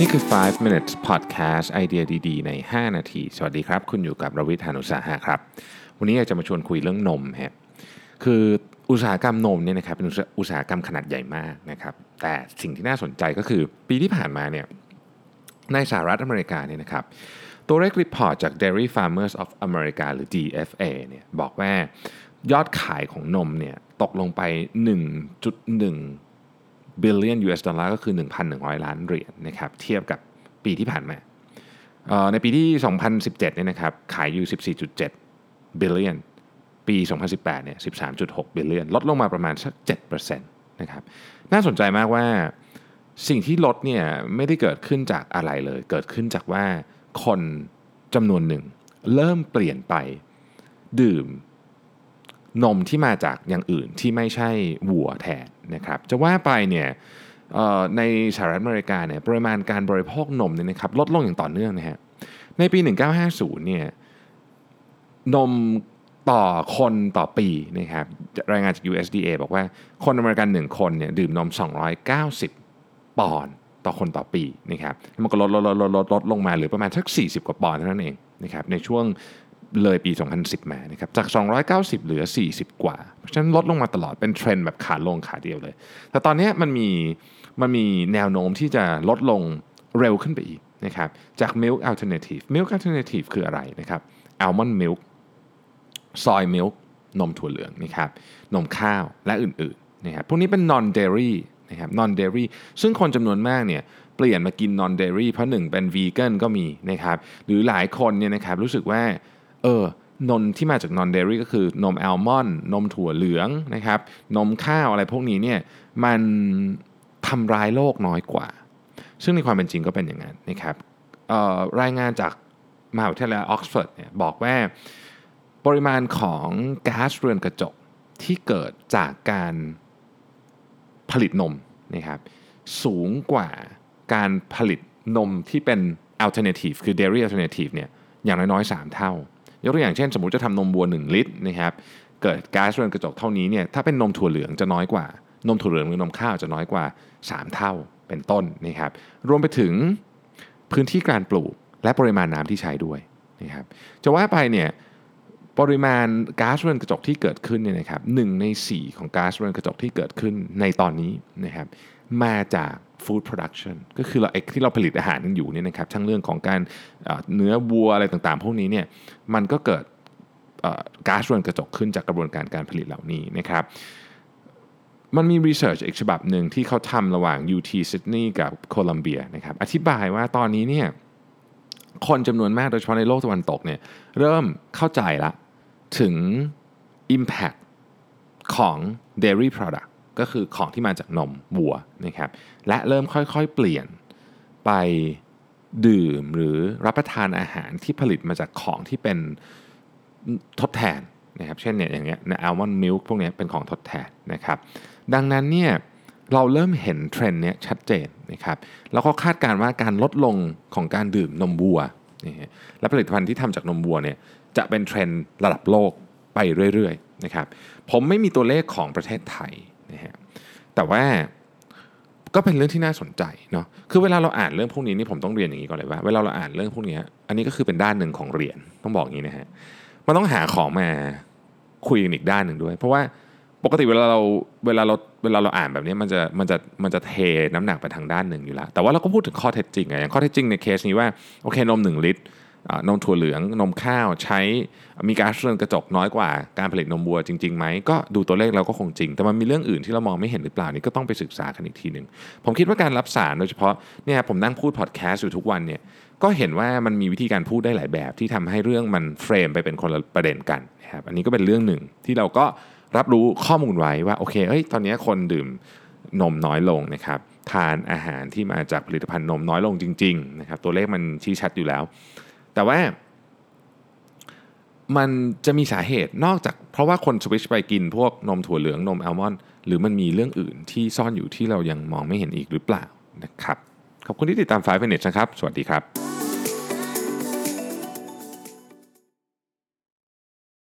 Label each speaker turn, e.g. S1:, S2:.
S1: นี่คือ 5 minutes podcast ไอเดียดีๆ ใน 5 นาที สวัสดีครับ คุณอยู่กับรวิทยานุสาหะครับ วันนี้อยากจะมาชวนคุยเรื่องนมฮะ คืออุตสาหกรรมนมเนี่ยนะครับเป็นอุตสาหกรรมขนาดใหญ่มากนะครับ แต่สิ่งที่น่าสนใจก็คือปีที่ผ่านมาเนี่ยในสหรัฐอเมริกาเนี่ยนะครับ ตัวเลขรีพอร์ตจาก Dairy Farmers of America หรือ DFA เนี่ยบอกว่ายอดขายของนมเนี่ยตกลงไป 1.1 billion US ดอลลาร์ก็คือ 1,100 ล้านเหรียญนะครับเทียบกับปีที่ผ่านมาในปีที่ 2017เนี่ยนะครับขายอยู่ 14.7 billion ปี 2018เนี่ย13.6 billion ลดลงมาประมาณสัก7%นะครับน่าสนใจมากว่าสิ่งที่ลดเนี่ยไม่ได้เกิดขึ้นจากอะไรเลย เกิดขึ้นจากว่าคนจำนวนหนึ่ง เริ่มเปลี่ยนไปดื่ม นมที่มาจากอย่างอื่นที่ไม่ใช่วัวแทนนะครับจะว่าไปเนี่ยในสหรัฐอเมริกาเนี่ยปริมาณการบริโภคนมเนี่ยนะครับลดลงอย่างต่อเนื่องนะฮะในปี 1950เนี่ยนมต่อคนต่อปีนะครับรายงานจาก USDA บอกว่าคนอเมริกันหนึ่งคนเนี่ยดื่มนม 290 ปอนด์ต่อคนต่อปีนะครับมันก็ลดลดลดลดลดลดลงมาเหลือประมาณสัก 40 กว่าปอนด์เท่านั้นเองนะครับในช่วง เลยปี 2010 มานะครับจาก 290 เหลือ 40 กว่า เพราะฉะนั้นลดลงมาตลอดเป็นเทรนด์แบบขาลงขาเดียวเลย แต่ตอนนี้มันมีมันมีแนวโน้มที่จะลดลงเร็วขึ้นไปอีกนะครับจาก milk alternative milk alternative คืออะไรนะครับ almond milk soy milk นมถั่วเหลืองนะครับนมข้าวและอื่นๆนะครับพวกนี้เป็น non dairy นะครับ non dairy ซึ่งคนจำนวนมากเนี่ยเปลี่ยนมากิน non dairy เพราะหนึ่งเป็น vegan ก็มีนะครับหรือหลายคนเนี่ยนะครับรู้สึกว่า เออนมที่มาจาก non dairy ก็คือนมอัลมอนด์นมถั่วเหลืองนะครับ นมข้าวอะไรพวกนี้เนี่ยมันทำร้ายโลกน้อยกว่า ซึ่งในความเป็นจริงก็เป็นอย่างนั้นนะครับรายงานจากมหาวิทยาลัยออกซฟอร์ดเนี่ยบอกว่าปริมาณของก๊าซเรือนกระจกที่เกิดจากการผลิตนมนะครับสูงกว่าการผลิตนมที่เป็น alternative คือ dairy alternative เนี่ยอย่างน้อยๆ 3 เท่า ยกตัวอย่างเช่น สมมติจะทำนมวัว 1 ลิตรนะครับเกิดก๊าซเรือนกระจกเท่านี้เนี่ยถ้าเป็นนมถั่วเหลืองจะน้อยกว่า นมถั่วเหลืองหรือนมข้าวจะน้อยกว่า 3 เท่าเป็นต้นนะครับรวมไปถึงพื้นที่การปลูกและปริมาณน้ำที่ใช้ด้วยนะครับจะว่าไปเนี่ย ปริมาณก๊าซเรือนกระจกที่เกิดขึ้นเนี่ยนะครับหนใน 4 ของก๊าซเรือนกระจกที่เกิดขึ้นในตอนนี้นะครับมาจาก food production ก็คือเราที่เราผลิตอาหารกันอยู่เนี่ยนะครับทั้งเรื่องของการเนื้อวัวอะไรต่างๆ พวกนี้เนี่ยมันก็เกิดก๊าซเรือนกระจกขึ้นจากกระบวนการการผลิตเหล่านี้นะครับมันมีรีเสิร์ชอีกฉบับหนึ่งที่เขาทำระหว่าง UT Sydney กับโคลัมเบียนะครับอธิบายว่าตอนนี้เนี่ยคนจำนวนมากโดยเฉพาะในโลกตะวันตกเนี่ยเริ่มเข้าใจละ ถึง Impact ของ dairy product ก็คือของที่มาจากนมวัวนะครับและเริ่มค่อยๆเปลี่ยนไปดื่มหรือรับประทานอาหารที่ผลิตมาจากของที่เป็นทดแทนนะครับเช่นเนี่ยอย่างเงี้ยใน almond milk พวกนี้เป็นของทดแทนนะครับดังนั้นเนี่ยเราเริ่มเห็นเทรนด์เนี้ยชัดเจนนะครับแล้วก็คาดการณ์ว่าการลดลงของการดื่มนมวัวและผลิตภัณฑ์ที่ทำจากนมวัวเนี่ย จะเป็นเทรนด์ระดับโลกไปเรื่อยๆนะครับผมไม่มีตัวเลขของประเทศไทยนะฮะแต่ว่าก็เป็นเรื่องที่น่าสนใจเนาะคือเวลาเราอ่านเรื่องพวกนี้นี่ผมต้องเรียนอย่างนี้ก่อนเลยว่าเวลาเราอ่านเรื่องพวกนี้อันนี้ก็คือเป็นด้านหนึ่งของเรียนต้องบอกอย่างนี้นะฮะมันต้องหาของมาคุยกันอีกด้านหนึ่งด้วย เพราะว่าปกติเวลาเราเวลาเราเวลาเราอ่านแบบนี้มันจะมันจะมันจะเทน้ำหนักไปทางด้านหนึ่งอยู่แล้ว แต่ว่าเราก็พูดถึงข้อเท็จจริงไงอย่างข้อเท็จจริงในเคสนี้ว่าโอเคนม 1 ลิตร นมถั่วเหลืองนมข้าวใช้มีกาซเรือนกระจกน้อยกว่าการผลิตนมวัวจริงๆไหมก็ดูตัวเลขเราก็คงจริง แต่มันมีเรื่องอื่นที่เรามองไม่เห็นหรือเปล่านี่ก็ต้องไปศึกษากันอีกทีหนึ่งผมคิดว่าการรับสารโดยเฉพาะเนี่ยผมนั่งพูดพอดแคสต์อยู่ทุกวันเนี่ยก็เห็นว่ามันมีวิธีการพูดได้หลายแบบ ที่ทำให้เรื่องมันเฟรมไปเป็นคนละประเด็นกันนะครับอันนี้ก็เป็นเรื่องหนึ่งที่เราก็รับรู้ข้อมูลไว้ว่าโอเคเอ้ยตอนนี้คนดื่มนมน้อยลงนะครับทานอาหารที่มาจากผลิตภัณฑ์นมน้อยลงจริงๆนะครับตัวเลขมันชี้ชัดอยู่แล้ว แต่ว่า มันจะมีสาเหตุนอกจากเพราะว่าคนสวิชไปกินพวกนมถั่วเหลืองนมอัลมอนด์หรือมันมีเรื่องอื่นที่ซ่อนอยู่ที่เรายังมองไม่เห็นอีกหรือเปล่านะครับ ขอบคุณที่ติดตาม5 Minutes นะครับ สวัสดีครับ